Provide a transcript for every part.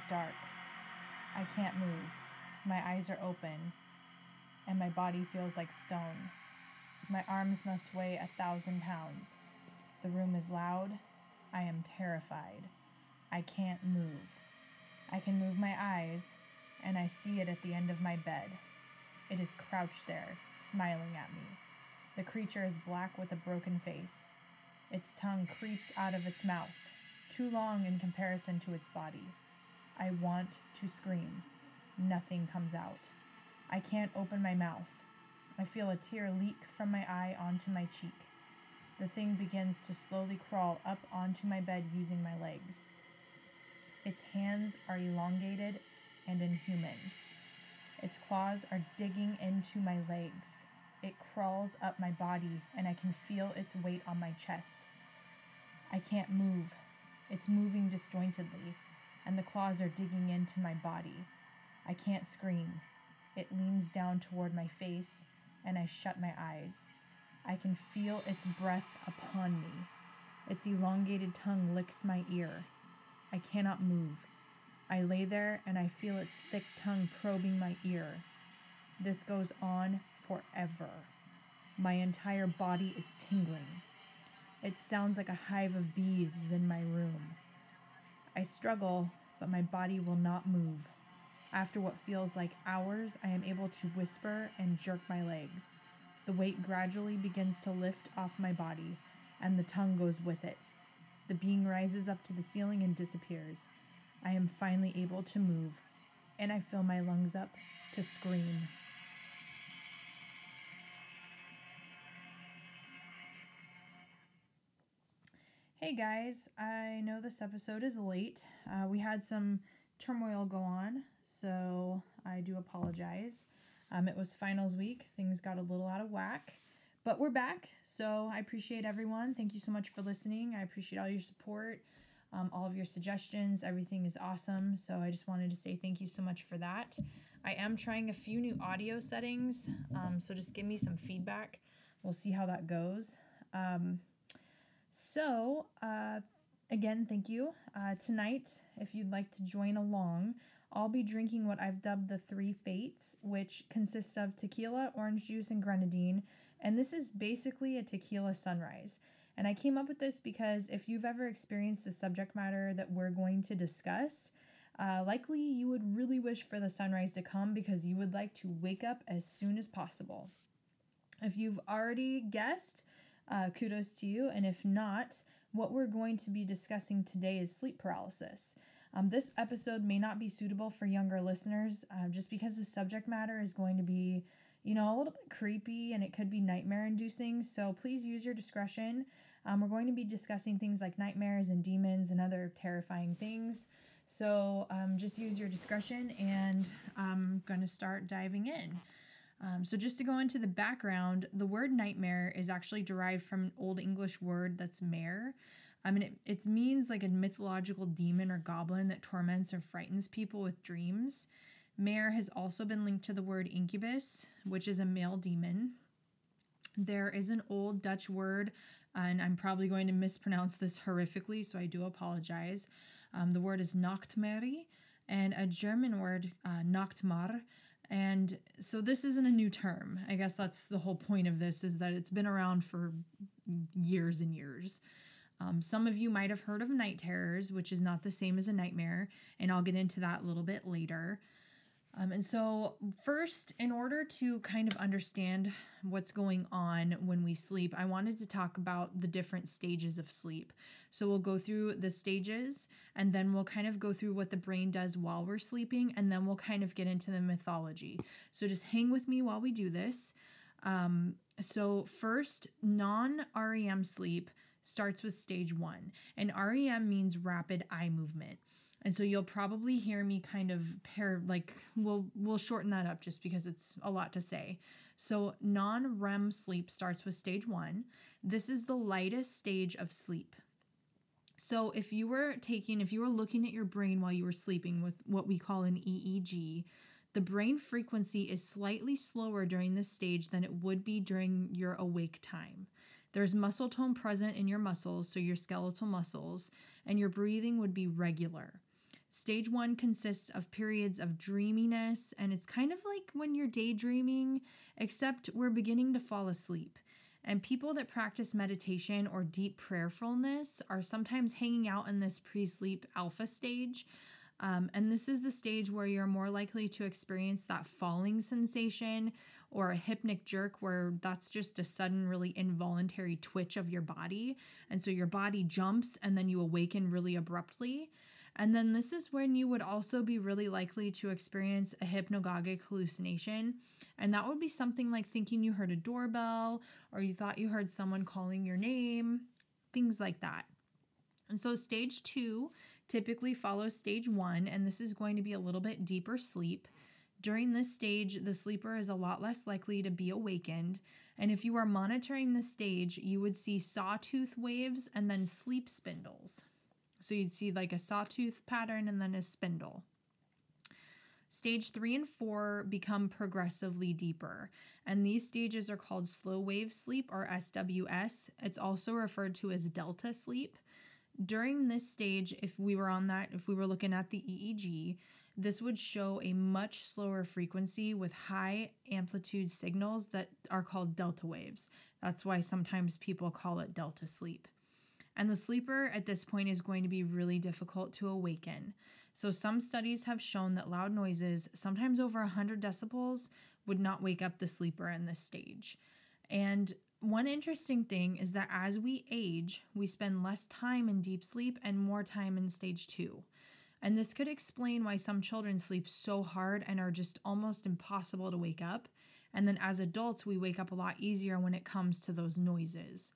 is dark. I can't move. My eyes are open, and my body feels like stone. My arms must weigh a thousand pounds. The room is loud. I am terrified. I can't move. I can move my eyes, and I see it at the end of my bed. It is crouched there, smiling at me. The creature is black with a broken face. Its tongue creeps out of its mouth, too long in comparison to its body. I want to scream. Nothing comes out. I can't open my mouth. I feel a tear leak from my eye onto my cheek. The thing begins to slowly crawl up onto my bed using my legs. Its hands are elongated and inhuman. Its claws are digging into my legs. It crawls up my body, and I can feel its weight on my chest. I can't move. It's moving disjointedly, and the claws are digging into my body. I can't scream. It leans down toward my face, and I shut my eyes. I can feel its breath upon me. Its elongated tongue licks my ear. I cannot move. I lay there and I feel its thick tongue probing my ear. This goes on forever. My entire body is tingling. It sounds like a hive of bees is in my room. I struggle, but my body will not move. After what feels like hours, I am able to whisper and jerk my legs. The weight gradually begins to lift off my body, and the tongue goes with it. The being rises up to the ceiling and disappears. I am finally able to move, and I fill my lungs up to scream. Hey guys, I know this episode is late. Uh, we had some turmoil go on, so I do apologize. Um, it was finals week, things got a little out of whack, but we're back, so I appreciate everyone. Thank you so much for listening. I appreciate all your support, um, all of your suggestions. Everything is awesome, so I just wanted to say thank you so much for that. I am trying a few new audio settings, um, so just give me some feedback. We'll see how that goes. Um, so, uh, again, thank you. Uh, tonight, if you'd like to join along, I'll be drinking what I've dubbed the three fates, which consists of tequila, orange juice, and grenadine. And this is basically a tequila sunrise. And I came up with this because if you've ever experienced the subject matter that we're going to discuss, uh, likely you would really wish for the sunrise to come because you would like to wake up as soon as possible. If you've already guessed, uh, kudos to you. And if not, what we're going to be discussing today is sleep paralysis. Um, this episode may not be suitable for younger listeners uh, just because the subject matter is going to be, you know, a little bit creepy and it could be nightmare inducing. So please use your discretion. Um, we're going to be discussing things like nightmares and demons and other terrifying things. So um, just use your discretion and I'm going to start diving in. Um, so, just to go into the background, the word nightmare is actually derived from an Old English word that's mare. I mean, it, it means like a mythological demon or goblin that torments or frightens people with dreams. Mare has also been linked to the word incubus, which is a male demon. There is an old Dutch word, and I'm probably going to mispronounce this horrifically, so I do apologize. Um, the word is Nachtmerrie, and a German word, uh, Nachtmahr, and so this isn't a new term. I guess that's the whole point of this is that it's been around for years and years. Um, some of you might have heard of night terrors, which is not the same as a nightmare, and I'll get into that a little bit later. Um, and so, first, in order to kind of understand what's going on when we sleep, I wanted to talk about the different stages of sleep. So, we'll go through the stages and then we'll kind of go through what the brain does while we're sleeping, and then we'll kind of get into the mythology. So, just hang with me while we do this. Um, so, first, non REM sleep starts with stage one, and REM means rapid eye movement. And so you'll probably hear me kind of pair like we'll we'll shorten that up just because it's a lot to say. So non-REM sleep starts with stage 1. This is the lightest stage of sleep. So if you were taking if you were looking at your brain while you were sleeping with what we call an EEG, the brain frequency is slightly slower during this stage than it would be during your awake time. There's muscle tone present in your muscles, so your skeletal muscles, and your breathing would be regular. Stage one consists of periods of dreaminess, and it's kind of like when you're daydreaming, except we're beginning to fall asleep. And people that practice meditation or deep prayerfulness are sometimes hanging out in this pre sleep alpha stage. Um, and this is the stage where you're more likely to experience that falling sensation or a hypnic jerk, where that's just a sudden, really involuntary twitch of your body. And so your body jumps and then you awaken really abruptly. And then this is when you would also be really likely to experience a hypnagogic hallucination. And that would be something like thinking you heard a doorbell or you thought you heard someone calling your name, things like that. And so, stage two typically follows stage one, and this is going to be a little bit deeper sleep. During this stage, the sleeper is a lot less likely to be awakened. And if you are monitoring the stage, you would see sawtooth waves and then sleep spindles. So you'd see like a sawtooth pattern and then a spindle. Stage three and four become progressively deeper, and these stages are called slow wave sleep or SWS. It's also referred to as delta sleep. During this stage, if we were on that, if we were looking at the EEG, this would show a much slower frequency with high amplitude signals that are called delta waves. That's why sometimes people call it delta sleep. And the sleeper at this point is going to be really difficult to awaken. So, some studies have shown that loud noises, sometimes over 100 decibels, would not wake up the sleeper in this stage. And one interesting thing is that as we age, we spend less time in deep sleep and more time in stage two. And this could explain why some children sleep so hard and are just almost impossible to wake up. And then as adults, we wake up a lot easier when it comes to those noises.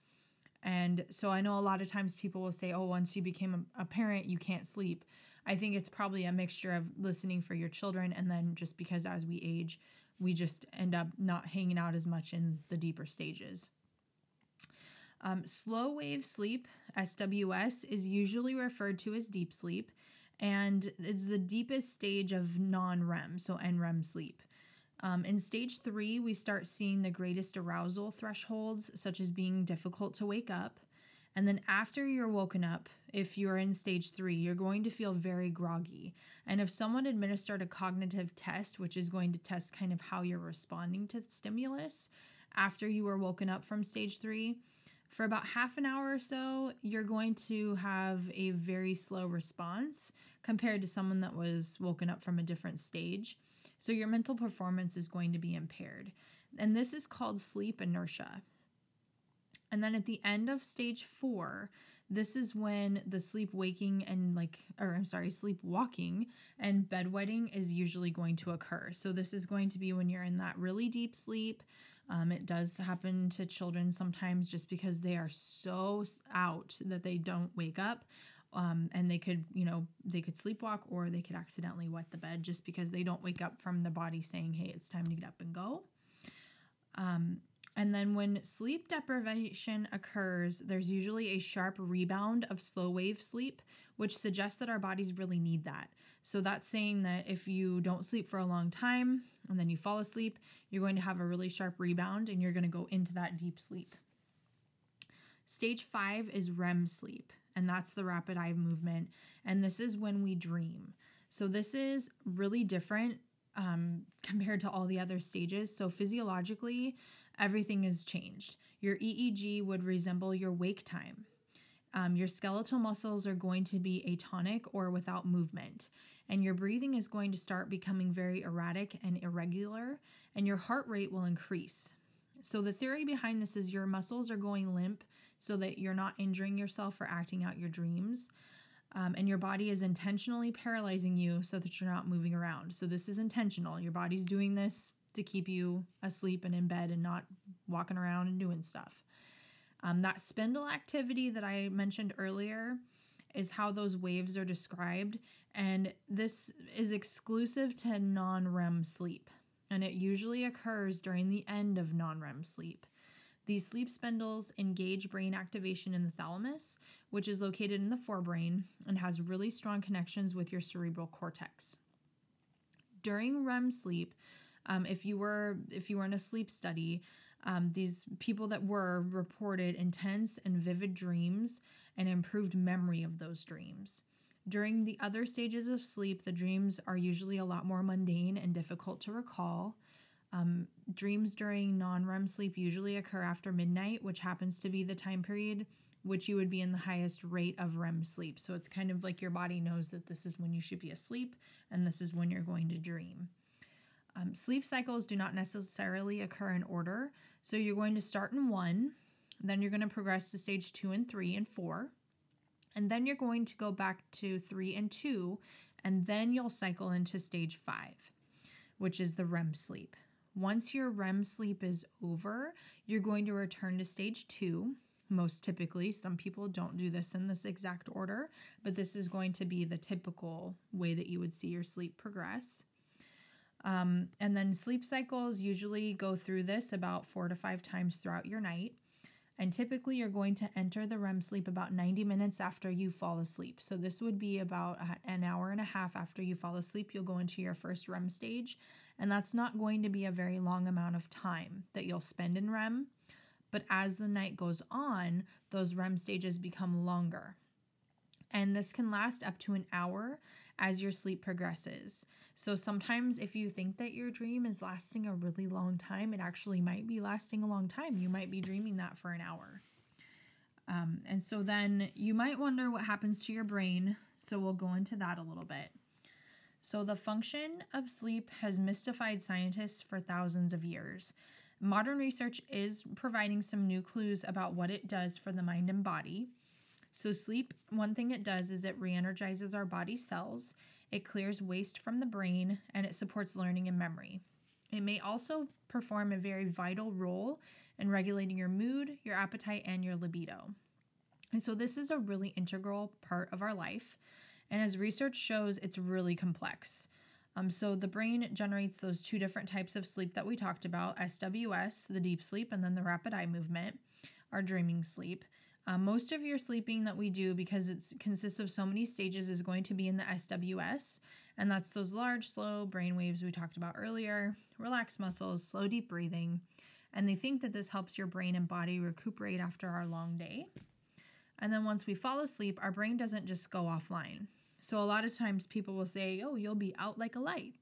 And so I know a lot of times people will say, oh, once you became a, parent, you can't sleep. I think it's probably a mixture of listening for your children and then just because as we age, we just end up not hanging out as much in the deeper stages. Um, slow wave sleep, SWS, is usually referred to as deep sleep, and it's the deepest stage of non REM, so NREM sleep. Um, in stage three, we start seeing the greatest arousal thresholds, such as being difficult to wake up. And then after you're woken up, if you're in stage three, you're going to feel very groggy. And if someone administered a cognitive test, which is going to test kind of how you're responding to stimulus after you were woken up from stage three, for about half an hour or so, you're going to have a very slow response compared to someone that was woken up from a different stage. So your mental performance is going to be impaired. And this is called sleep inertia. And then at the end of stage four, this is when the sleep waking and like or I'm sorry, sleep walking and bedwetting is usually going to occur. So this is going to be when you're in that really deep sleep. Um, it does happen to children sometimes just because they are so out that they don't wake up. Um, and they could, you know, they could sleepwalk or they could accidentally wet the bed just because they don't wake up from the body saying, hey, it's time to get up and go. Um, and then when sleep deprivation occurs, there's usually a sharp rebound of slow wave sleep, which suggests that our bodies really need that. So that's saying that if you don't sleep for a long time and then you fall asleep, you're going to have a really sharp rebound and you're going to go into that deep sleep. Stage five is REM sleep, and that's the rapid eye movement. And this is when we dream. So this is really different um, compared to all the other stages. So physiologically, everything is changed. Your EEG would resemble your wake time. Um, your skeletal muscles are going to be atonic or without movement, and your breathing is going to start becoming very erratic and irregular, and your heart rate will increase. So, the theory behind this is your muscles are going limp so that you're not injuring yourself or acting out your dreams. Um, and your body is intentionally paralyzing you so that you're not moving around. So, this is intentional. Your body's doing this to keep you asleep and in bed and not walking around and doing stuff. Um, that spindle activity that I mentioned earlier is how those waves are described, and this is exclusive to non REM sleep, and it usually occurs during the end of non REM sleep. These sleep spindles engage brain activation in the thalamus, which is located in the forebrain and has really strong connections with your cerebral cortex. During REM sleep, um, if you were if you were in a sleep study, um, these people that were reported intense and vivid dreams and improved memory of those dreams. During the other stages of sleep, the dreams are usually a lot more mundane and difficult to recall. Um, dreams during non REM sleep usually occur after midnight, which happens to be the time period which you would be in the highest rate of REM sleep. So it's kind of like your body knows that this is when you should be asleep and this is when you're going to dream. Um, sleep cycles do not necessarily occur in order. So you're going to start in one, then you're going to progress to stage two and three and four. And then you're going to go back to three and two, and then you'll cycle into stage five, which is the REM sleep. Once your REM sleep is over, you're going to return to stage two. Most typically, some people don't do this in this exact order, but this is going to be the typical way that you would see your sleep progress. Um, and then sleep cycles usually go through this about four to five times throughout your night. And typically, you're going to enter the REM sleep about 90 minutes after you fall asleep. So, this would be about an hour and a half after you fall asleep. You'll go into your first REM stage. And that's not going to be a very long amount of time that you'll spend in REM. But as the night goes on, those REM stages become longer. And this can last up to an hour as your sleep progresses. So sometimes, if you think that your dream is lasting a really long time, it actually might be lasting a long time. You might be dreaming that for an hour. Um, and so then you might wonder what happens to your brain. So we'll go into that a little bit. So, the function of sleep has mystified scientists for thousands of years. Modern research is providing some new clues about what it does for the mind and body. So, sleep, one thing it does is it re energizes our body cells, it clears waste from the brain, and it supports learning and memory. It may also perform a very vital role in regulating your mood, your appetite, and your libido. And so, this is a really integral part of our life. And as research shows, it's really complex. Um, so, the brain generates those two different types of sleep that we talked about SWS, the deep sleep, and then the rapid eye movement, our dreaming sleep. Uh, most of your sleeping that we do, because it consists of so many stages, is going to be in the SWS, and that's those large, slow brain waves we talked about earlier, relaxed muscles, slow, deep breathing. And they think that this helps your brain and body recuperate after our long day. And then once we fall asleep, our brain doesn't just go offline. So a lot of times people will say, oh, you'll be out like a light.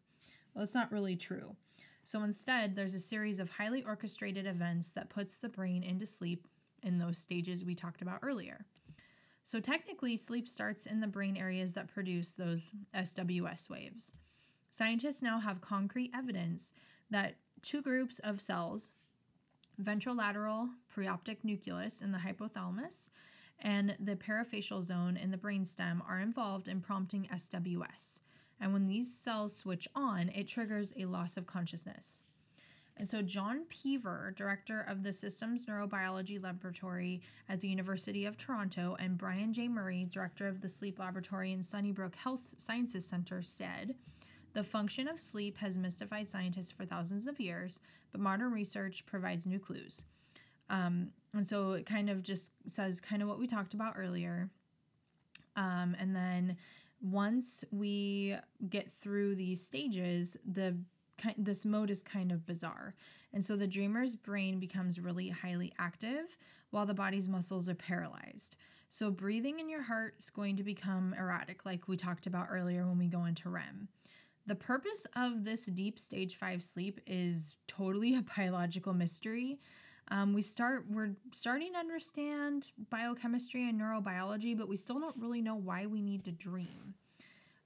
Well, it's not really true. So instead, there's a series of highly orchestrated events that puts the brain into sleep in those stages we talked about earlier. So, technically, sleep starts in the brain areas that produce those SWS waves. Scientists now have concrete evidence that two groups of cells, ventrolateral preoptic nucleus in the hypothalamus and the parafacial zone in the brainstem, are involved in prompting SWS. And when these cells switch on, it triggers a loss of consciousness. And so, John Peever, director of the Systems Neurobiology Laboratory at the University of Toronto, and Brian J. Murray, director of the Sleep Laboratory in Sunnybrook Health Sciences Center, said The function of sleep has mystified scientists for thousands of years, but modern research provides new clues. Um, and so, it kind of just says kind of what we talked about earlier. Um, and then, once we get through these stages, the this mode is kind of bizarre. And so the dreamer's brain becomes really highly active while the body's muscles are paralyzed. So breathing in your heart is going to become erratic, like we talked about earlier when we go into REM. The purpose of this deep stage five sleep is totally a biological mystery. Um, we start we're starting to understand biochemistry and neurobiology, but we still don't really know why we need to dream.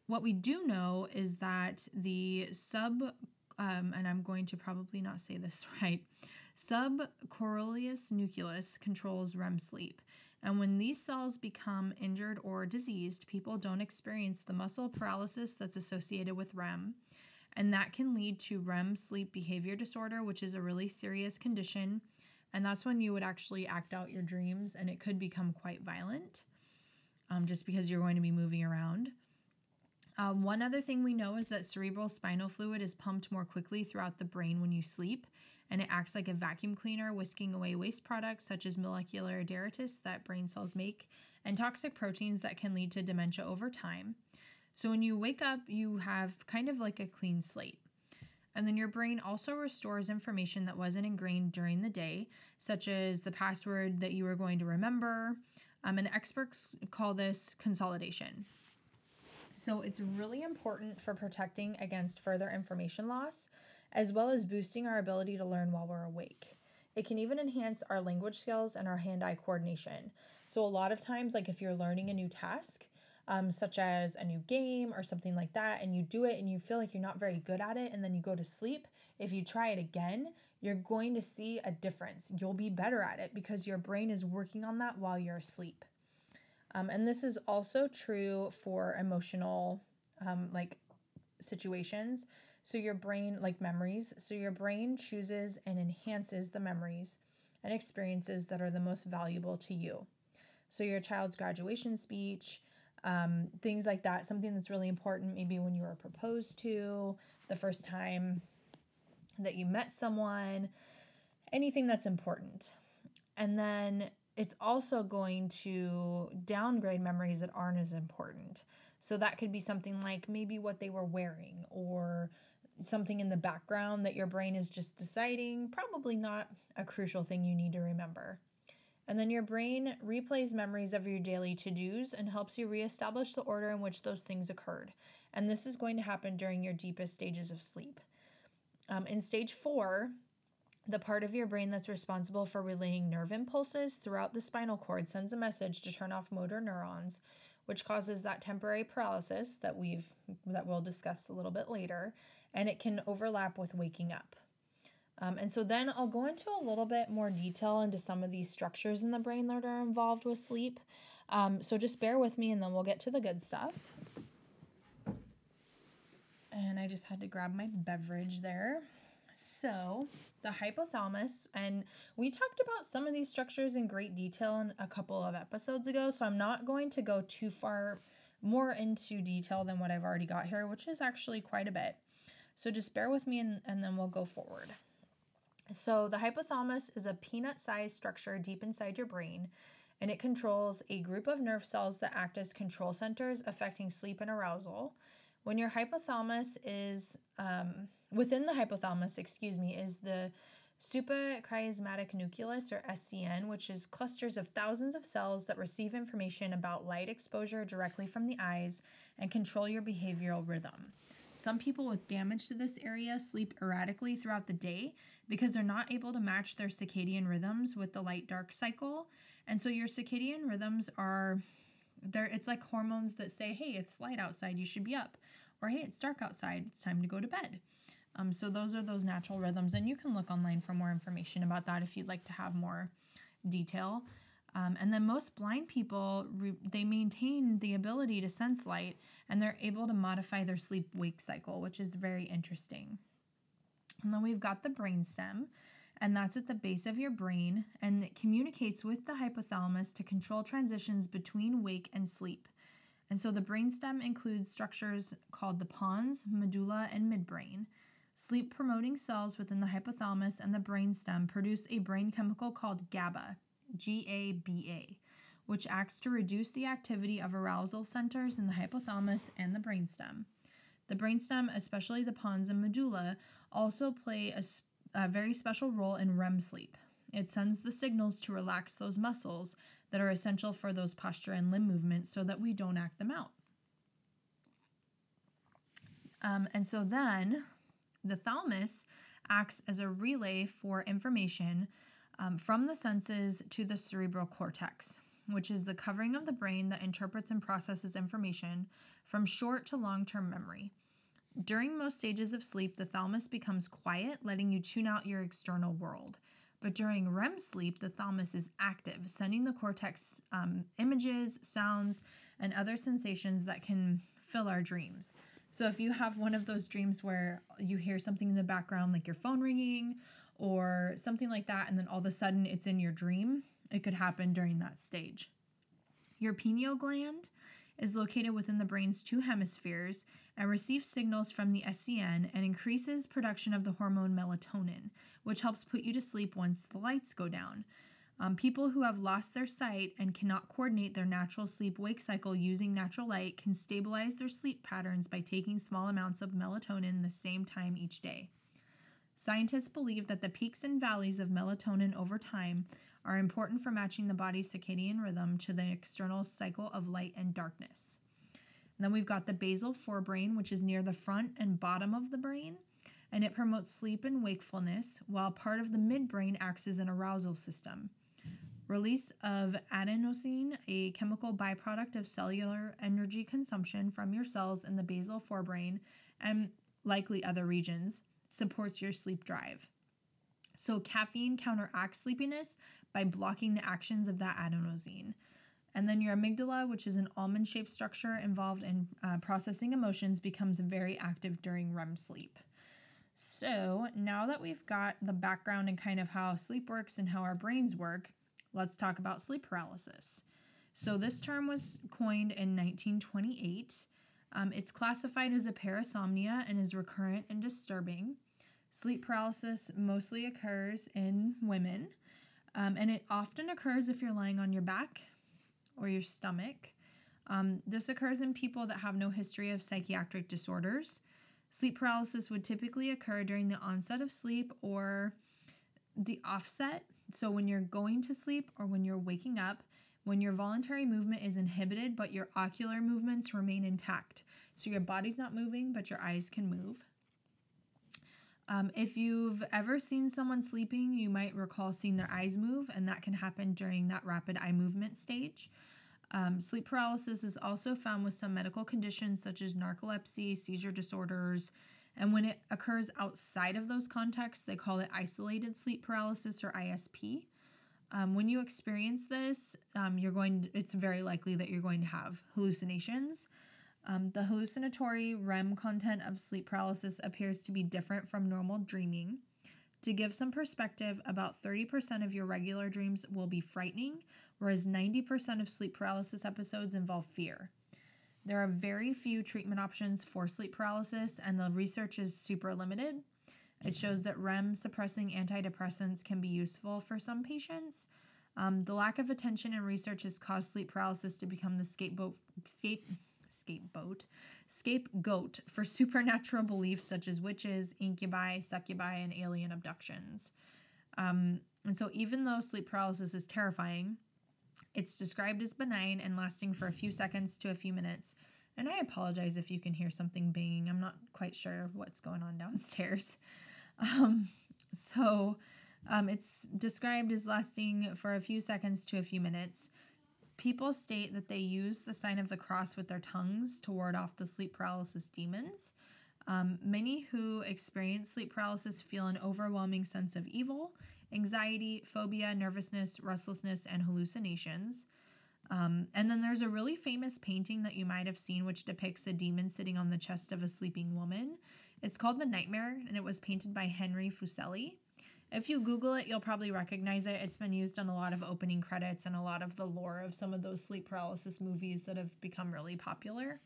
What we do know is that the sub um, and I'm going to probably not say this right. Subchoroidal nucleus controls REM sleep. And when these cells become injured or diseased, people don't experience the muscle paralysis that's associated with REM. And that can lead to REM sleep behavior disorder, which is a really serious condition. And that's when you would actually act out your dreams, and it could become quite violent um, just because you're going to be moving around. Um, one other thing we know is that cerebral spinal fluid is pumped more quickly throughout the brain when you sleep, and it acts like a vacuum cleaner, whisking away waste products such as molecular detritus that brain cells make and toxic proteins that can lead to dementia over time. So when you wake up, you have kind of like a clean slate. And then your brain also restores information that wasn't ingrained during the day, such as the password that you were going to remember. Um, and experts call this consolidation. So it's really important for protecting against further information loss, as well as boosting our ability to learn while we're awake. It can even enhance our language skills and our hand eye coordination. So, a lot of times, like if you're learning a new task, um, such as a new game or something like that, and you do it and you feel like you're not very good at it, and then you go to sleep, if you try it again, you're going to see a difference. You'll be better at it because your brain is working on that while you're asleep. Um, and this is also true for emotional um, like situations. So your brain, like memories, so your brain chooses and enhances the memories and experiences that are the most valuable to you. So your child's graduation speech, um, things like that, something that's really important, maybe when you were proposed to, the first time that you met someone, anything that's important. And then it's also going to downgrade memories that aren't as important. So that could be something like maybe what they were wearing or something in the background that your brain is just deciding, probably not a crucial thing you need to remember. And then your brain replays memories of your daily to dos and helps you reestablish the order in which those things occurred. And this is going to happen during your deepest stages of sleep. Um, in stage four, the part of your brain that's responsible for relaying nerve impulses throughout the spinal cord sends a message to turn off motor neurons, which causes that temporary paralysis that we've that we'll discuss a little bit later, and it can overlap with waking up. Um, and so then I'll go into a little bit more detail into some of these structures in the brain that are involved with sleep. Um, so just bear with me, and then we'll get to the good stuff. And I just had to grab my beverage there. So, the hypothalamus, and we talked about some of these structures in great detail in a couple of episodes ago, so I'm not going to go too far more into detail than what I've already got here, which is actually quite a bit. So, just bear with me and, and then we'll go forward. So, the hypothalamus is a peanut sized structure deep inside your brain, and it controls a group of nerve cells that act as control centers affecting sleep and arousal. When your hypothalamus is um, within the hypothalamus, excuse me, is the suprachiasmatic nucleus or SCN, which is clusters of thousands of cells that receive information about light exposure directly from the eyes and control your behavioral rhythm. Some people with damage to this area sleep erratically throughout the day because they're not able to match their circadian rhythms with the light dark cycle. And so your circadian rhythms are there it's like hormones that say, "Hey, it's light outside, you should be up." or hey, it's dark outside, it's time to go to bed. Um, so those are those natural rhythms, and you can look online for more information about that if you'd like to have more detail. Um, and then most blind people re- they maintain the ability to sense light, and they're able to modify their sleep wake cycle, which is very interesting. And then we've got the brainstem, and that's at the base of your brain, and it communicates with the hypothalamus to control transitions between wake and sleep. And so the brainstem includes structures called the pons, medulla, and midbrain. Sleep promoting cells within the hypothalamus and the brainstem produce a brain chemical called GABA, G A B A, which acts to reduce the activity of arousal centers in the hypothalamus and the brainstem. The brainstem, especially the pons and medulla, also play a, a very special role in REM sleep. It sends the signals to relax those muscles that are essential for those posture and limb movements so that we don't act them out. Um, and so then the thalamus acts as a relay for information um, from the senses to the cerebral cortex, which is the covering of the brain that interprets and processes information from short to long term memory. During most stages of sleep, the thalamus becomes quiet, letting you tune out your external world. But during REM sleep, the thalamus is active, sending the cortex um, images, sounds, and other sensations that can fill our dreams. So if you have one of those dreams where you hear something in the background, like your phone ringing or something like that, and then all of a sudden it's in your dream, it could happen during that stage. Your pineal gland is located within the brain's two hemispheres and receives signals from the SCN and increases production of the hormone melatonin, which helps put you to sleep once the lights go down. Um, people who have lost their sight and cannot coordinate their natural sleep wake cycle using natural light can stabilize their sleep patterns by taking small amounts of melatonin the same time each day. Scientists believe that the peaks and valleys of melatonin over time are important for matching the body's circadian rhythm to the external cycle of light and darkness. then we've got the basal forebrain, which is near the front and bottom of the brain, and it promotes sleep and wakefulness, while part of the midbrain acts as an arousal system. Release of adenosine, a chemical byproduct of cellular energy consumption from your cells in the basal forebrain and likely other regions, supports your sleep drive. So, caffeine counteracts sleepiness by blocking the actions of that adenosine. And then your amygdala, which is an almond shaped structure involved in uh, processing emotions, becomes very active during REM sleep. So, now that we've got the background and kind of how sleep works and how our brains work, let's talk about sleep paralysis. So, this term was coined in 1928. Um, it's classified as a parasomnia and is recurrent and disturbing. Sleep paralysis mostly occurs in women, um, and it often occurs if you're lying on your back or your stomach. Um, this occurs in people that have no history of psychiatric disorders. Sleep paralysis would typically occur during the onset of sleep or the offset. So, when you're going to sleep or when you're waking up, when your voluntary movement is inhibited but your ocular movements remain intact. So, your body's not moving, but your eyes can move. Um, if you've ever seen someone sleeping, you might recall seeing their eyes move, and that can happen during that rapid eye movement stage. Um, sleep paralysis is also found with some medical conditions such as narcolepsy, seizure disorders, and when it occurs outside of those contexts, they call it isolated sleep paralysis or ISP. Um, when you experience this, um, you're going. To, it's very likely that you're going to have hallucinations. Um, the hallucinatory REM content of sleep paralysis appears to be different from normal dreaming. To give some perspective, about 30% of your regular dreams will be frightening, whereas 90% of sleep paralysis episodes involve fear. There are very few treatment options for sleep paralysis, and the research is super limited. It shows that REM suppressing antidepressants can be useful for some patients. Um, the lack of attention in research has caused sleep paralysis to become the scapegoat, scape, scapegoat, scapegoat for supernatural beliefs such as witches, incubi, succubi, and alien abductions. Um, and so, even though sleep paralysis is terrifying, it's described as benign and lasting for a few seconds to a few minutes. And I apologize if you can hear something banging. I'm not quite sure what's going on downstairs. Um, so, um, it's described as lasting for a few seconds to a few minutes. People state that they use the sign of the cross with their tongues to ward off the sleep paralysis demons. Um, many who experience sleep paralysis feel an overwhelming sense of evil, anxiety, phobia, nervousness, restlessness, and hallucinations. Um, and then there's a really famous painting that you might have seen, which depicts a demon sitting on the chest of a sleeping woman. It's called The Nightmare, and it was painted by Henry Fuseli. If you Google it, you'll probably recognize it. It's been used on a lot of opening credits and a lot of the lore of some of those sleep paralysis movies that have become really popular.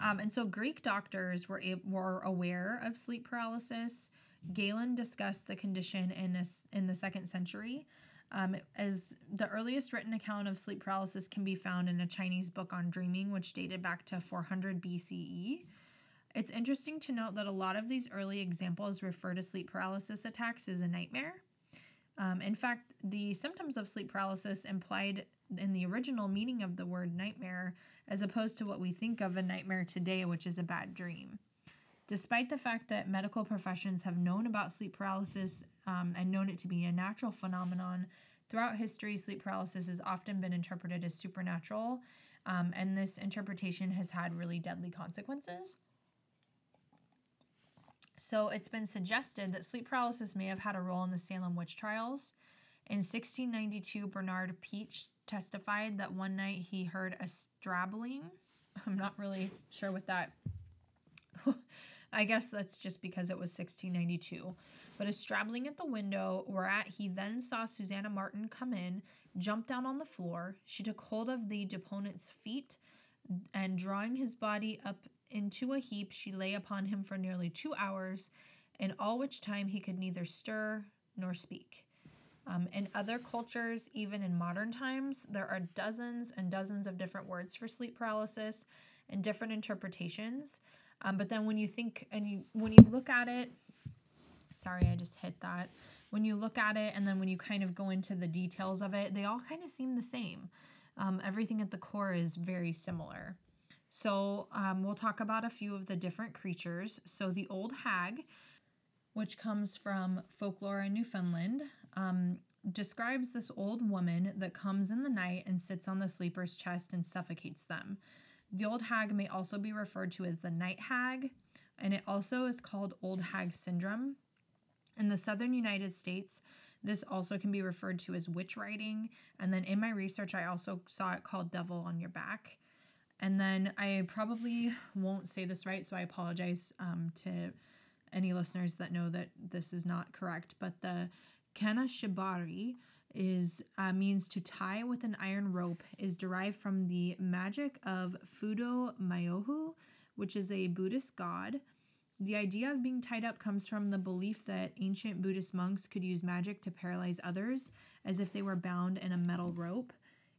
Um, and so Greek doctors were, were aware of sleep paralysis. Galen discussed the condition in, this, in the second century. Um, as the earliest written account of sleep paralysis can be found in a Chinese book on dreaming, which dated back to 400 BCE. It's interesting to note that a lot of these early examples refer to sleep paralysis attacks as a nightmare. Um, in fact, the symptoms of sleep paralysis implied in the original meaning of the word nightmare, as opposed to what we think of a nightmare today, which is a bad dream. Despite the fact that medical professions have known about sleep paralysis um, and known it to be a natural phenomenon, throughout history, sleep paralysis has often been interpreted as supernatural, um, and this interpretation has had really deadly consequences. So it's been suggested that sleep paralysis may have had a role in the Salem witch trials. In 1692, Bernard Peach testified that one night he heard a strabbling. I'm not really sure what that. I guess that's just because it was 1692. But a strabbling at the window, whereat he then saw Susanna Martin come in, jump down on the floor. She took hold of the deponent's feet and, drawing his body up into a heap, she lay upon him for nearly two hours, in all which time he could neither stir nor speak. Um, in other cultures, even in modern times, there are dozens and dozens of different words for sleep paralysis and different interpretations. Um, but then when you think and you when you look at it, sorry, I just hit that. When you look at it and then when you kind of go into the details of it, they all kind of seem the same. Um, everything at the core is very similar. So um, we'll talk about a few of the different creatures. So the old hag, which comes from folklore in Newfoundland, um, describes this old woman that comes in the night and sits on the sleeper's chest and suffocates them. The old hag may also be referred to as the night hag, and it also is called old hag syndrome. In the southern United States, this also can be referred to as witch riding. And then in my research, I also saw it called devil on your back. And then I probably won't say this right, so I apologize um, to any listeners that know that this is not correct. But the Kanashibari is uh, means to tie with an iron rope is derived from the magic of Fudo Mayohu, which is a Buddhist god. The idea of being tied up comes from the belief that ancient Buddhist monks could use magic to paralyze others as if they were bound in a metal rope.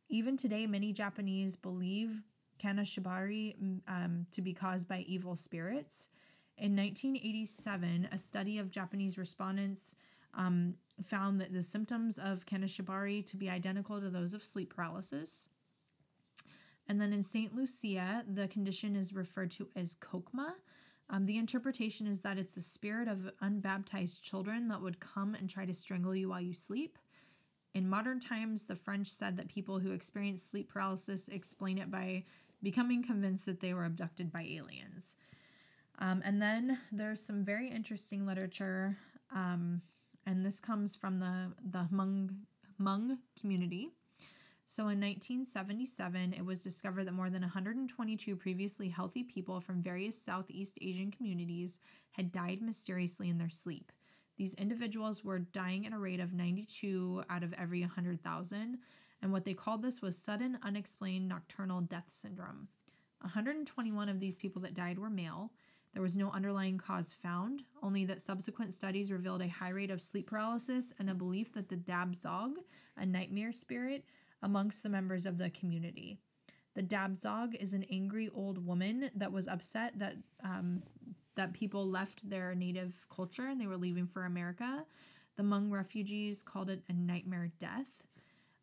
Even today, many Japanese believe Kanashibari um, to be caused by evil spirits. In 1987, a study of Japanese respondents um, found that the symptoms of Kanashibari to be identical to those of sleep paralysis. And then in St. Lucia, the condition is referred to as kokma. Um, the interpretation is that it's the spirit of unbaptized children that would come and try to strangle you while you sleep. In modern times, the French said that people who experience sleep paralysis explain it by becoming convinced that they were abducted by aliens. Um, and then there's some very interesting literature, um, and this comes from the, the Hmong, Hmong community. So in 1977, it was discovered that more than 122 previously healthy people from various Southeast Asian communities had died mysteriously in their sleep. These individuals were dying at a rate of 92 out of every 100,000, and what they called this was sudden unexplained nocturnal death syndrome. 121 of these people that died were male. There was no underlying cause found, only that subsequent studies revealed a high rate of sleep paralysis and a belief that the Dab Tsog, a nightmare spirit, amongst the members of the community. The Dab Tsog is an angry old woman that was upset that um, that people left their native culture and they were leaving for America. The Hmong refugees called it a nightmare death.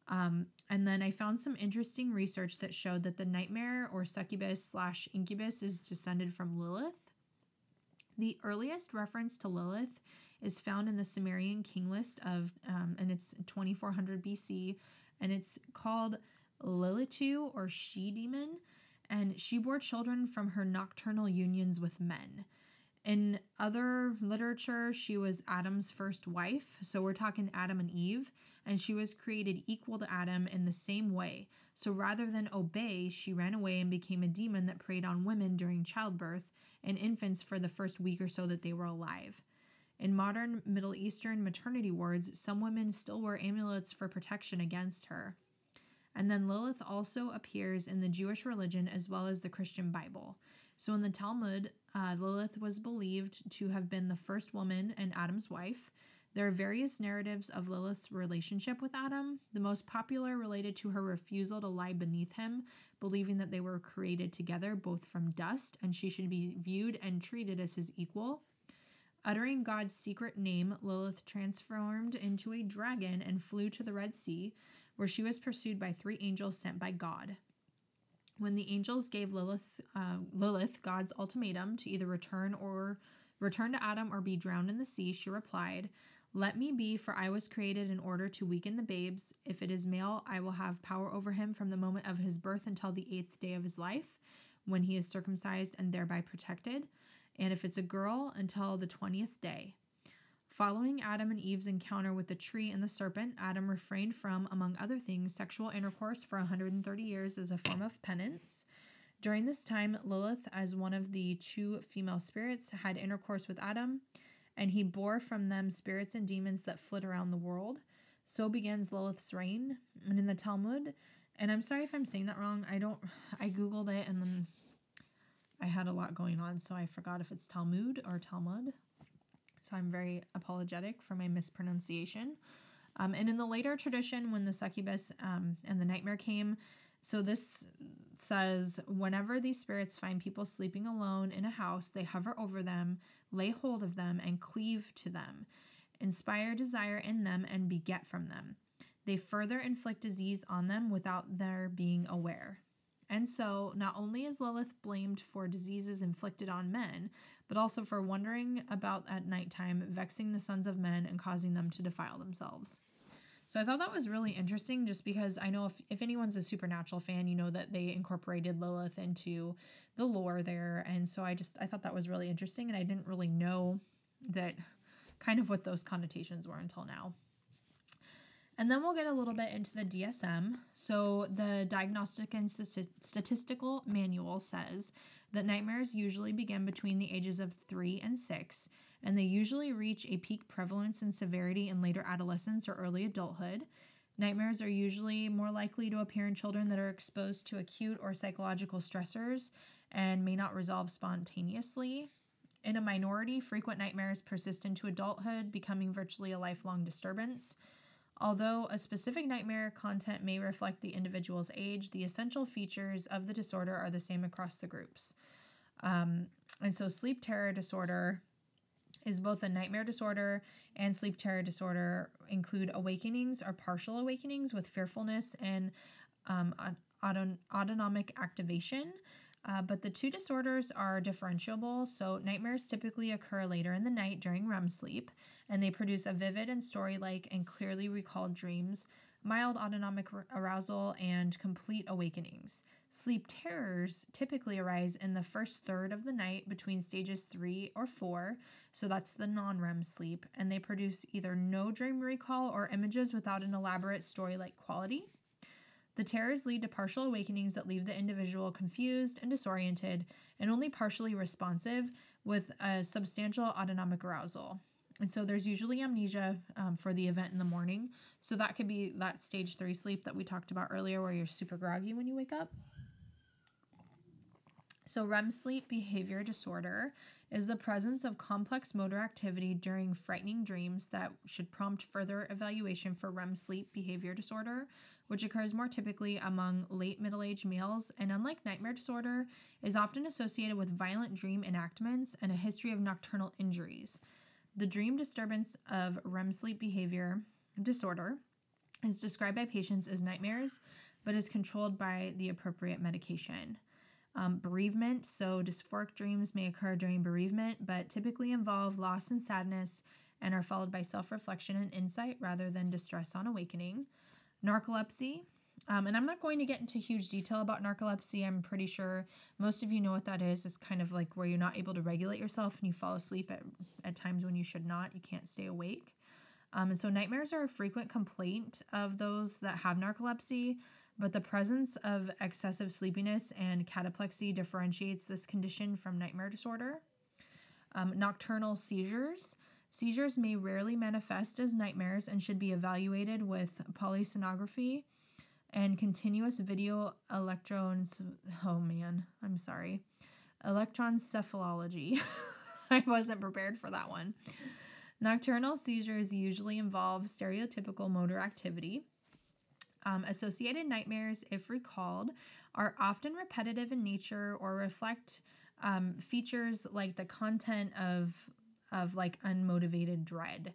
Um, and then I found some interesting research that showed that the nightmare or succubus slash incubus is descended from Lilith. The earliest reference to Lilith is found in the Sumerian king list of, um, and it's 2400 BC, and it's called Lilitu or she demon, and she bore children from her nocturnal unions with men. In other literature, she was Adam's first wife, so we're talking Adam and Eve, and she was created equal to Adam in the same way. So rather than obey, she ran away and became a demon that preyed on women during childbirth and infants for the first week or so that they were alive. In modern Middle Eastern maternity wards, some women still wear amulets for protection against her. And then Lilith also appears in the Jewish religion as well as the Christian Bible. So in the Talmud, uh, Lilith was believed to have been the first woman and Adam's wife. There are various narratives of Lilith's relationship with Adam, the most popular related to her refusal to lie beneath him, believing that they were created together both from dust and she should be viewed and treated as his equal. Uttering God's secret name, Lilith transformed into a dragon and flew to the Red Sea, where she was pursued by three angels sent by God. When the angels gave Lilith, uh, Lilith God's ultimatum to either return or return to Adam or be drowned in the sea, she replied, "Let me be, for I was created in order to weaken the babes. If it is male, I will have power over him from the moment of his birth until the eighth day of his life, when he is circumcised and thereby protected. And if it's a girl, until the twentieth day." Following Adam and Eve's encounter with the tree and the serpent, Adam refrained from, among other things, sexual intercourse for 130 years as a form of penance. During this time, Lilith, as one of the two female spirits, had intercourse with Adam, and he bore from them spirits and demons that flit around the world. So begins Lilith's reign. And in the Talmud, and I'm sorry if I'm saying that wrong, I don't, I Googled it and then I had a lot going on, so I forgot if it's Talmud or Talmud so I'm very apologetic for my mispronunciation. Um, and in the later tradition, when the succubus um, and the nightmare came, so this says whenever these spirits find people sleeping alone in a house, they hover over them, lay hold of them, and cleave to them, inspire desire in them, and beget from them. They further inflict disease on them without their being aware. And so, not only is Lilith blamed for diseases inflicted on men, but also for wandering about at nighttime, vexing the sons of men and causing them to defile themselves. So I thought that was really interesting just because I know if, if anyone's a supernatural fan, you know that they incorporated Lilith into the lore there. And so I just I thought that was really interesting and I didn't really know that kind of what those connotations were until now. And then we'll get a little bit into the DSM. So, the Diagnostic and Statistical Manual says that nightmares usually begin between the ages of three and six, and they usually reach a peak prevalence and severity in later adolescence or early adulthood. Nightmares are usually more likely to appear in children that are exposed to acute or psychological stressors and may not resolve spontaneously. In a minority, frequent nightmares persist into adulthood, becoming virtually a lifelong disturbance. Although a specific nightmare content may reflect the individual's age, the essential features of the disorder are the same across the groups. Um, and so, sleep terror disorder is both a nightmare disorder and sleep terror disorder include awakenings or partial awakenings with fearfulness and um, auton- autonomic activation. Uh, but the two disorders are differentiable. So, nightmares typically occur later in the night during REM sleep, and they produce a vivid and story like and clearly recalled dreams, mild autonomic arousal, and complete awakenings. Sleep terrors typically arise in the first third of the night between stages three or four, so that's the non REM sleep, and they produce either no dream recall or images without an elaborate story like quality. The terrors lead to partial awakenings that leave the individual confused and disoriented and only partially responsive with a substantial autonomic arousal. And so there's usually amnesia um, for the event in the morning. So that could be that stage three sleep that we talked about earlier, where you're super groggy when you wake up. So, REM sleep behavior disorder is the presence of complex motor activity during frightening dreams that should prompt further evaluation for REM sleep behavior disorder, which occurs more typically among late middle aged males and, unlike nightmare disorder, is often associated with violent dream enactments and a history of nocturnal injuries. The dream disturbance of REM sleep behavior disorder is described by patients as nightmares, but is controlled by the appropriate medication. Um, bereavement, so dysphoric dreams may occur during bereavement, but typically involve loss and sadness and are followed by self reflection and insight rather than distress on awakening. Narcolepsy, um, and I'm not going to get into huge detail about narcolepsy. I'm pretty sure most of you know what that is. It's kind of like where you're not able to regulate yourself and you fall asleep at, at times when you should not. You can't stay awake. Um, and so, nightmares are a frequent complaint of those that have narcolepsy, but the presence of excessive sleepiness and cataplexy differentiates this condition from nightmare disorder. Um, nocturnal seizures. Seizures may rarely manifest as nightmares and should be evaluated with polysomnography and continuous video electrons. Oh man, I'm sorry. Electroencephalology. I wasn't prepared for that one. Nocturnal seizures usually involve stereotypical motor activity. Um, associated nightmares, if recalled, are often repetitive in nature or reflect um, features like the content of of like unmotivated dread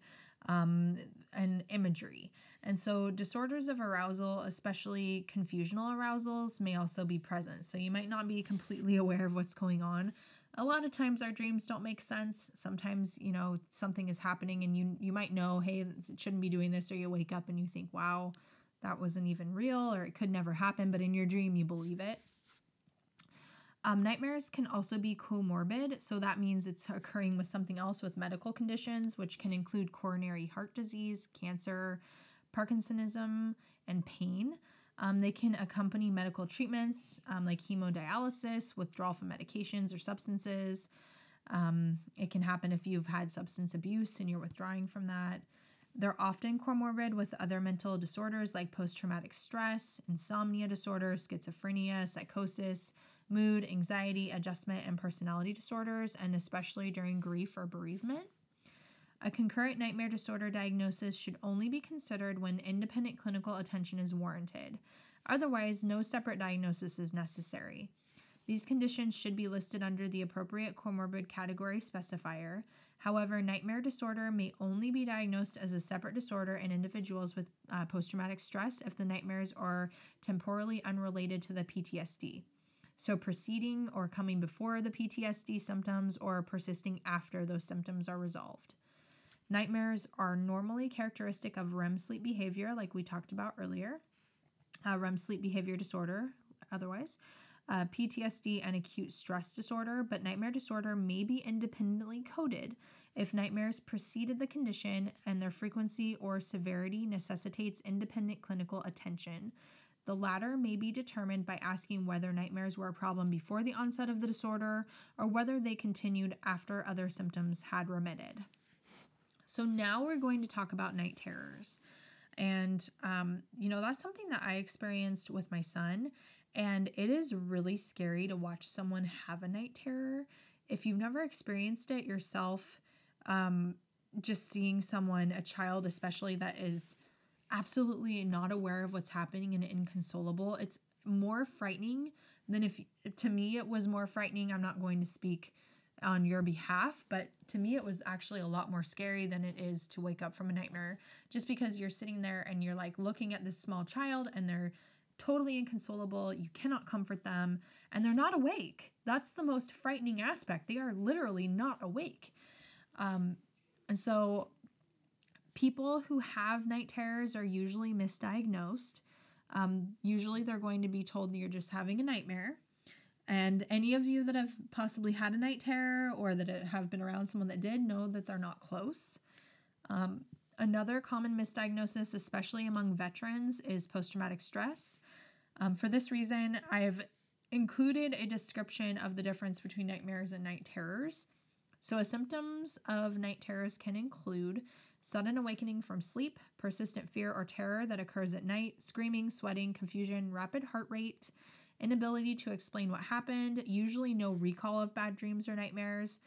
um, and imagery. And so, disorders of arousal, especially confusional arousals, may also be present. So, you might not be completely aware of what's going on. A lot of times, our dreams don't make sense. Sometimes, you know, something is happening and you, you might know, hey, it shouldn't be doing this, or you wake up and you think, wow, that wasn't even real, or it could never happen, but in your dream, you believe it. Um, nightmares can also be comorbid, so that means it's occurring with something else with medical conditions, which can include coronary heart disease, cancer, Parkinsonism, and pain. Um, they can accompany medical treatments um, like hemodialysis, withdrawal from medications or substances. Um, it can happen if you've had substance abuse and you're withdrawing from that. They're often comorbid with other mental disorders like post traumatic stress, insomnia disorder, schizophrenia, psychosis, mood, anxiety, adjustment, and personality disorders, and especially during grief or bereavement. A concurrent nightmare disorder diagnosis should only be considered when independent clinical attention is warranted. Otherwise, no separate diagnosis is necessary. These conditions should be listed under the appropriate comorbid category specifier. However, nightmare disorder may only be diagnosed as a separate disorder in individuals with uh, post traumatic stress if the nightmares are temporally unrelated to the PTSD. So, preceding or coming before the PTSD symptoms or persisting after those symptoms are resolved. Nightmares are normally characteristic of REM sleep behavior, like we talked about earlier, uh, REM sleep behavior disorder, otherwise, uh, PTSD and acute stress disorder, but nightmare disorder may be independently coded if nightmares preceded the condition and their frequency or severity necessitates independent clinical attention. The latter may be determined by asking whether nightmares were a problem before the onset of the disorder or whether they continued after other symptoms had remitted. So, now we're going to talk about night terrors. And, um, you know, that's something that I experienced with my son. And it is really scary to watch someone have a night terror. If you've never experienced it yourself, um, just seeing someone, a child especially, that is absolutely not aware of what's happening and inconsolable, it's more frightening than if, to me, it was more frightening. I'm not going to speak on your behalf, but to me, it was actually a lot more scary than it is to wake up from a nightmare just because you're sitting there and you're like looking at this small child and they're totally inconsolable. You cannot comfort them, and they're not awake. That's the most frightening aspect. They are literally not awake. Um, and so, people who have night terrors are usually misdiagnosed. Um, usually, they're going to be told that you're just having a nightmare. And any of you that have possibly had a night terror or that have been around someone that did know that they're not close. Um, Another common misdiagnosis, especially among veterans, is post traumatic stress. Um, for this reason, I've included a description of the difference between nightmares and night terrors. So, symptoms of night terrors can include sudden awakening from sleep, persistent fear or terror that occurs at night, screaming, sweating, confusion, rapid heart rate, inability to explain what happened, usually no recall of bad dreams or nightmares,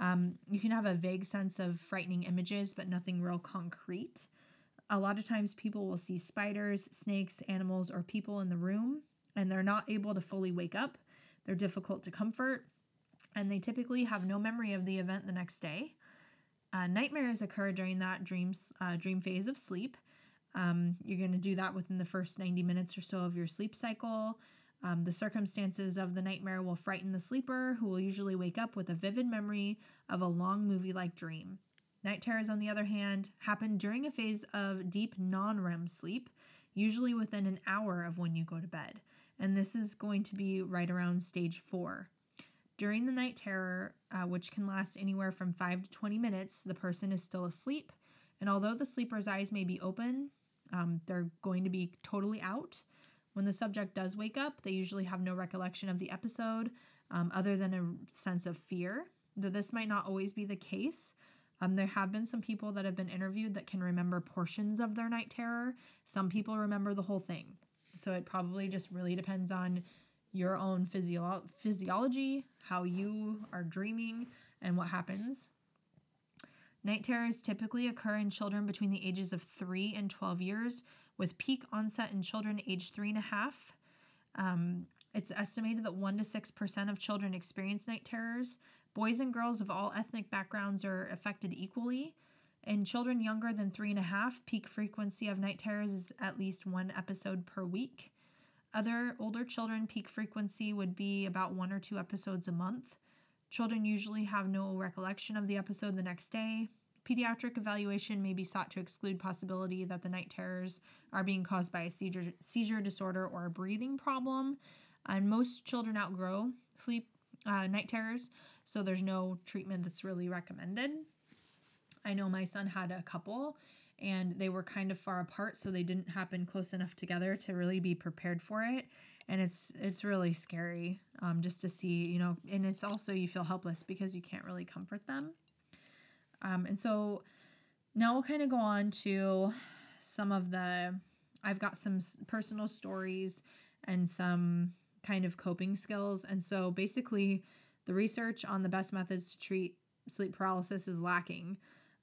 um, you can have a vague sense of frightening images, but nothing real concrete. A lot of times, people will see spiders, snakes, animals, or people in the room, and they're not able to fully wake up. They're difficult to comfort, and they typically have no memory of the event the next day. Uh, nightmares occur during that dreams, uh, dream phase of sleep. Um, you're going to do that within the first 90 minutes or so of your sleep cycle. Um, the circumstances of the nightmare will frighten the sleeper, who will usually wake up with a vivid memory of a long movie like dream. Night terrors, on the other hand, happen during a phase of deep non REM sleep, usually within an hour of when you go to bed. And this is going to be right around stage four. During the night terror, uh, which can last anywhere from 5 to 20 minutes, the person is still asleep. And although the sleeper's eyes may be open, um, they're going to be totally out. When the subject does wake up, they usually have no recollection of the episode um, other than a sense of fear. Though this might not always be the case. Um, there have been some people that have been interviewed that can remember portions of their night terror. Some people remember the whole thing. So it probably just really depends on your own physio- physiology, how you are dreaming, and what happens. Night terrors typically occur in children between the ages of 3 and 12 years, with peak onset in children aged three and a half. Um, it's estimated that 1% to 6% of children experience night terrors. Boys and girls of all ethnic backgrounds are affected equally. In children younger than three and a half, peak frequency of night terrors is at least one episode per week. Other older children, peak frequency would be about one or two episodes a month. Children usually have no recollection of the episode the next day. Pediatric evaluation may be sought to exclude possibility that the night terrors are being caused by a seizure, seizure disorder or a breathing problem. And most children outgrow sleep uh, night terrors, so there's no treatment that's really recommended. I know my son had a couple and they were kind of far apart so they didn't happen close enough together to really be prepared for it and it's it's really scary um, just to see you know and it's also you feel helpless because you can't really comfort them um, and so now we'll kind of go on to some of the, I've got some personal stories and some kind of coping skills. And so basically, the research on the best methods to treat sleep paralysis is lacking.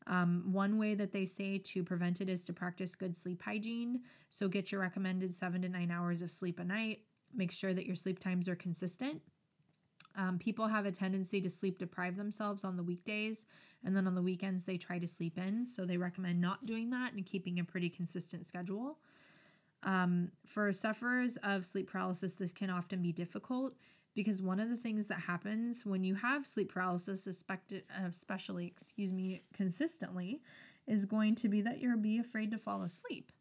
Um, one way that they say to prevent it is to practice good sleep hygiene. So get your recommended seven to nine hours of sleep a night. Make sure that your sleep times are consistent. Um, people have a tendency to sleep deprive themselves on the weekdays, and then on the weekends they try to sleep in. So they recommend not doing that and keeping a pretty consistent schedule. Um, for sufferers of sleep paralysis, this can often be difficult because one of the things that happens when you have sleep paralysis, especially, excuse me, consistently, is going to be that you'll be afraid to fall asleep.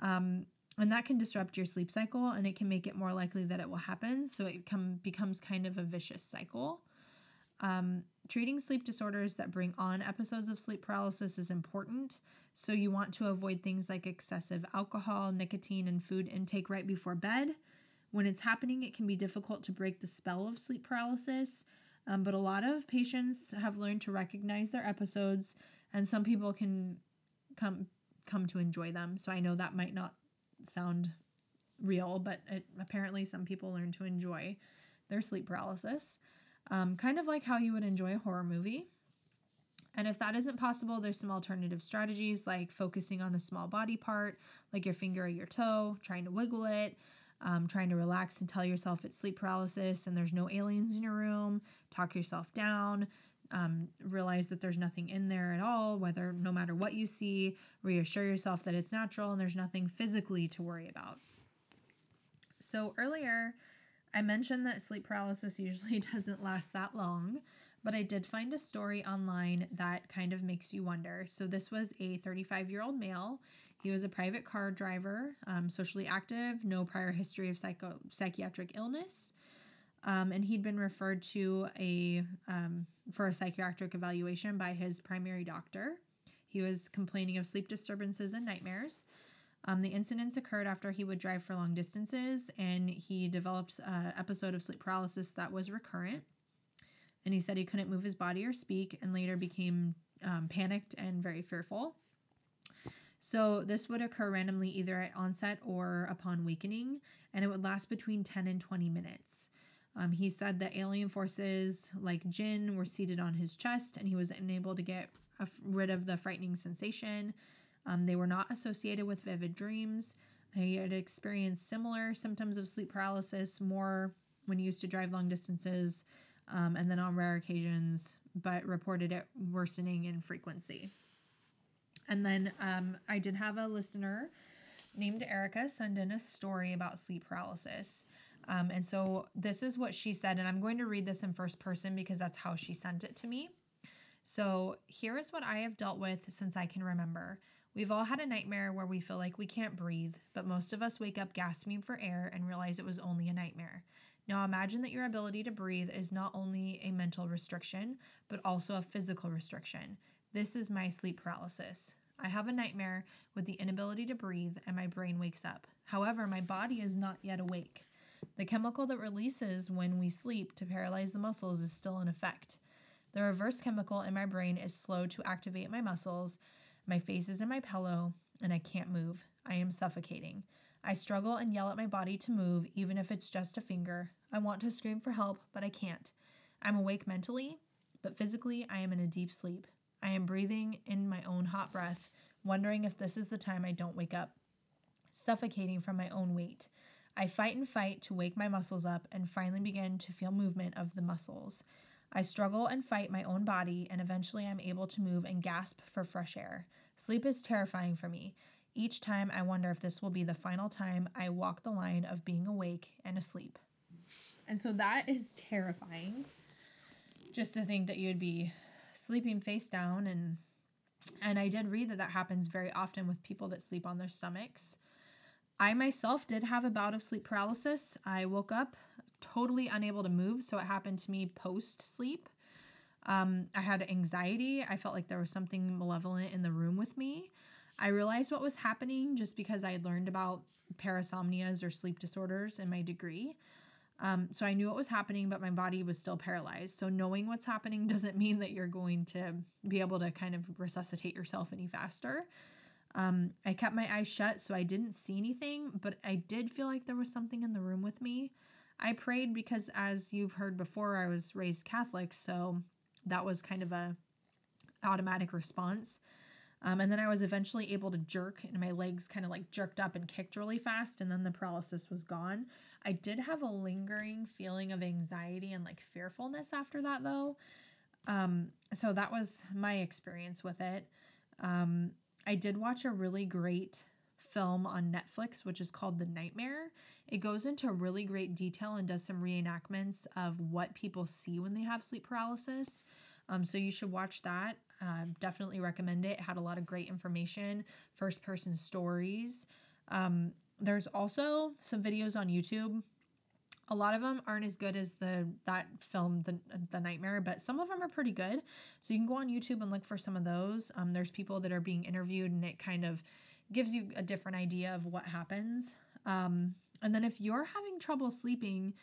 Um, and that can disrupt your sleep cycle and it can make it more likely that it will happen. So it come, becomes kind of a vicious cycle. Um, treating sleep disorders that bring on episodes of sleep paralysis is important. So you want to avoid things like excessive alcohol, nicotine, and food intake right before bed. When it's happening, it can be difficult to break the spell of sleep paralysis, um, but a lot of patients have learned to recognize their episodes, and some people can come come to enjoy them. So I know that might not sound real, but it, apparently some people learn to enjoy their sleep paralysis, um, kind of like how you would enjoy a horror movie. And if that isn't possible, there's some alternative strategies like focusing on a small body part, like your finger or your toe, trying to wiggle it, um, trying to relax and tell yourself it's sleep paralysis and there's no aliens in your room, talk yourself down, um, realize that there's nothing in there at all, whether no matter what you see, reassure yourself that it's natural and there's nothing physically to worry about. So, earlier, I mentioned that sleep paralysis usually doesn't last that long, but I did find a story online that kind of makes you wonder. So, this was a 35 year old male. He was a private car driver, um, socially active, no prior history of psycho- psychiatric illness. Um, and he'd been referred to a um, for a psychiatric evaluation by his primary doctor. He was complaining of sleep disturbances and nightmares. Um, the incidents occurred after he would drive for long distances, and he developed an episode of sleep paralysis that was recurrent. And he said he couldn't move his body or speak, and later became um, panicked and very fearful. So, this would occur randomly either at onset or upon wakening, and it would last between 10 and 20 minutes. Um, he said that alien forces like Jinn were seated on his chest and he was unable to get rid of the frightening sensation. Um, they were not associated with vivid dreams. He had experienced similar symptoms of sleep paralysis more when he used to drive long distances um, and then on rare occasions, but reported it worsening in frequency. And then um, I did have a listener named Erica send in a story about sleep paralysis. Um, and so this is what she said, and I'm going to read this in first person because that's how she sent it to me. So here is what I have dealt with since I can remember. We've all had a nightmare where we feel like we can't breathe, but most of us wake up gasping for air and realize it was only a nightmare. Now imagine that your ability to breathe is not only a mental restriction, but also a physical restriction. This is my sleep paralysis. I have a nightmare with the inability to breathe and my brain wakes up. However, my body is not yet awake. The chemical that releases when we sleep to paralyze the muscles is still in effect. The reverse chemical in my brain is slow to activate my muscles. My face is in my pillow, and I can't move. I am suffocating. I struggle and yell at my body to move, even if it's just a finger. I want to scream for help, but I can't. I'm awake mentally, but physically, I am in a deep sleep. I am breathing in my own hot breath, wondering if this is the time I don't wake up, suffocating from my own weight. I fight and fight to wake my muscles up and finally begin to feel movement of the muscles. I struggle and fight my own body, and eventually I'm able to move and gasp for fresh air. Sleep is terrifying for me. Each time I wonder if this will be the final time I walk the line of being awake and asleep. And so that is terrifying. Just to think that you'd be sleeping face down and and I did read that that happens very often with people that sleep on their stomachs. I myself did have a bout of sleep paralysis. I woke up totally unable to move, so it happened to me post sleep. Um, I had anxiety. I felt like there was something malevolent in the room with me. I realized what was happening just because I had learned about parasomnias or sleep disorders in my degree. Um, so I knew what was happening, but my body was still paralyzed. So knowing what's happening doesn't mean that you're going to be able to kind of resuscitate yourself any faster. Um, I kept my eyes shut, so I didn't see anything, but I did feel like there was something in the room with me. I prayed because, as you've heard before, I was raised Catholic, so that was kind of a automatic response. Um, and then I was eventually able to jerk, and my legs kind of like jerked up and kicked really fast, and then the paralysis was gone. I did have a lingering feeling of anxiety and like fearfulness after that, though. Um, so that was my experience with it. Um, I did watch a really great film on Netflix, which is called The Nightmare. It goes into really great detail and does some reenactments of what people see when they have sleep paralysis. Um, so you should watch that. Uh, definitely recommend it. it. Had a lot of great information, first person stories. Um, there's also some videos on YouTube. A lot of them aren't as good as the that film, the the Nightmare, but some of them are pretty good. So you can go on YouTube and look for some of those. Um, there's people that are being interviewed, and it kind of gives you a different idea of what happens. Um, and then if you're having trouble sleeping,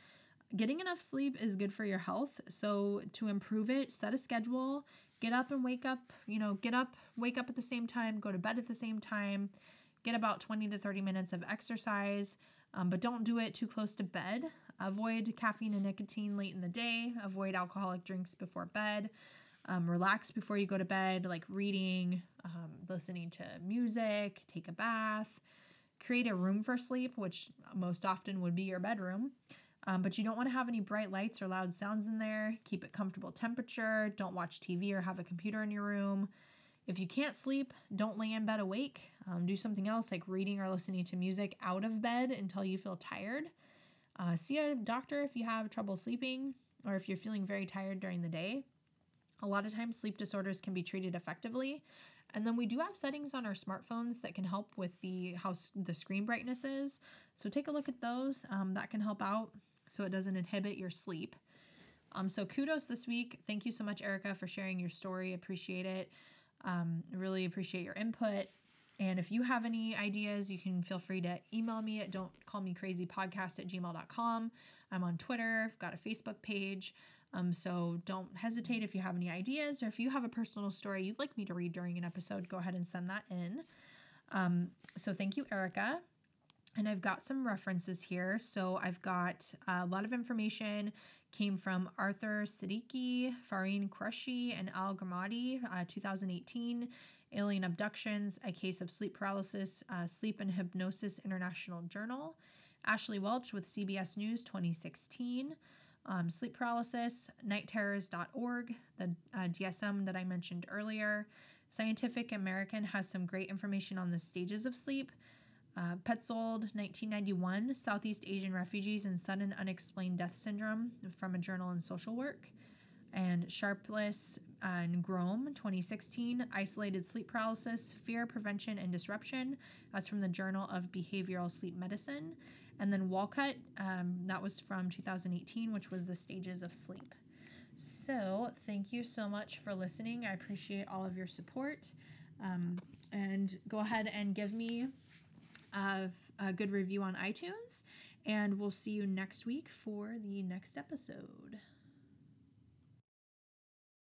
getting enough sleep is good for your health. So to improve it, set a schedule, get up and wake up, you know, get up, wake up at the same time, go to bed at the same time, get about 20 to 30 minutes of exercise, um, but don't do it too close to bed. Avoid caffeine and nicotine late in the day, avoid alcoholic drinks before bed. Um, relax before you go to bed, like reading, um, listening to music, take a bath, create a room for sleep, which most often would be your bedroom. Um, but you don't want to have any bright lights or loud sounds in there. Keep it comfortable temperature. Don't watch TV or have a computer in your room. If you can't sleep, don't lay in bed awake. Um, do something else like reading or listening to music out of bed until you feel tired. Uh, see a doctor if you have trouble sleeping or if you're feeling very tired during the day. A lot of times, sleep disorders can be treated effectively. And then we do have settings on our smartphones that can help with the how the screen brightness is. So take a look at those. Um, that can help out so it doesn't inhibit your sleep. Um, so kudos this week. Thank you so much, Erica, for sharing your story. Appreciate it. Um, really appreciate your input. And if you have any ideas, you can feel free to email me at don't call me crazy podcast at gmail.com. I'm on Twitter, I've got a Facebook page. Um, so don't hesitate if you have any ideas or if you have a personal story you'd like me to read during an episode, go ahead and send that in. Um, so thank you, Erica. And I've got some references here. So I've got a lot of information came from Arthur Siddiqui, Farine Qureshi, and Al Ghamadi, uh, 2018. Alien Abductions, A Case of Sleep Paralysis, uh, Sleep and Hypnosis International Journal. Ashley Welch with CBS News, 2016. Um, sleep paralysis, nightterrors.org, the uh, DSM that I mentioned earlier. Scientific American has some great information on the stages of sleep. Uh, Petzold, 1991, Southeast Asian Refugees and Sudden Unexplained Death Syndrome from a journal in social work. And Sharpless and Grom, 2016, Isolated Sleep Paralysis, Fear, Prevention, and Disruption. That's from the Journal of Behavioral Sleep Medicine. And then Walcott, um, that was from 2018, which was The Stages of Sleep. So, thank you so much for listening. I appreciate all of your support. Um, and go ahead and give me a, a good review on iTunes. And we'll see you next week for the next episode.